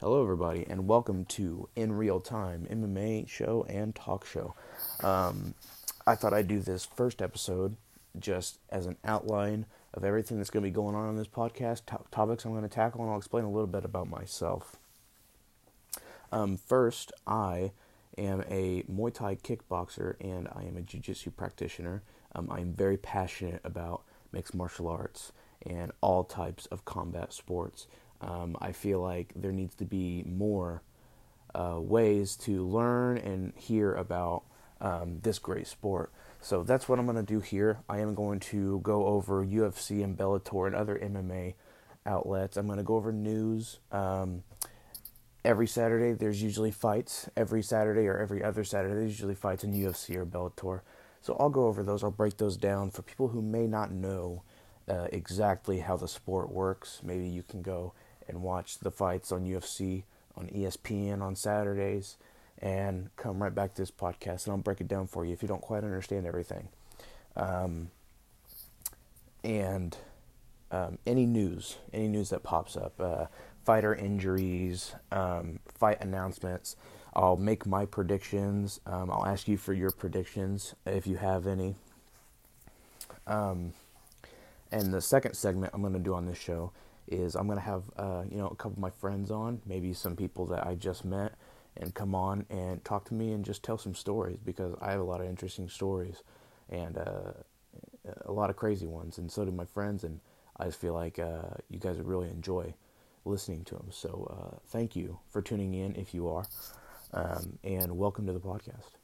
Hello, everybody, and welcome to In Real Time MMA show and talk show. Um, I thought I'd do this first episode just as an outline of everything that's going to be going on in this podcast, to- topics I'm going to tackle, and I'll explain a little bit about myself. Um, first, I am a Muay Thai kickboxer and I am a Jiu Jitsu practitioner. Um, I'm very passionate about mixed martial arts and all types of combat sports. Um, I feel like there needs to be more uh, ways to learn and hear about um, this great sport. So that's what I'm going to do here. I am going to go over UFC and Bellator and other MMA outlets. I'm going to go over news. Um, every Saturday, there's usually fights. Every Saturday or every other Saturday, there's usually fights in UFC or Bellator. So I'll go over those. I'll break those down for people who may not know uh, exactly how the sport works. Maybe you can go and watch the fights on UFC on ESPN on Saturdays and come right back to this podcast and I'll break it down for you if you don't quite understand everything. Um, and um, any news, any news that pops up, uh, fighter injuries, um, fight announcements. I'll make my predictions. Um, I'll ask you for your predictions if you have any. Um, and the second segment I'm going to do on this show is I'm to have uh, you know a couple of my friends on, maybe some people that I just met, and come on and talk to me and just tell some stories because I have a lot of interesting stories and uh, a lot of crazy ones, and so do my friends, and I just feel like uh, you guys would really enjoy listening to them. So uh, thank you for tuning in if you are, um, and welcome to the podcast.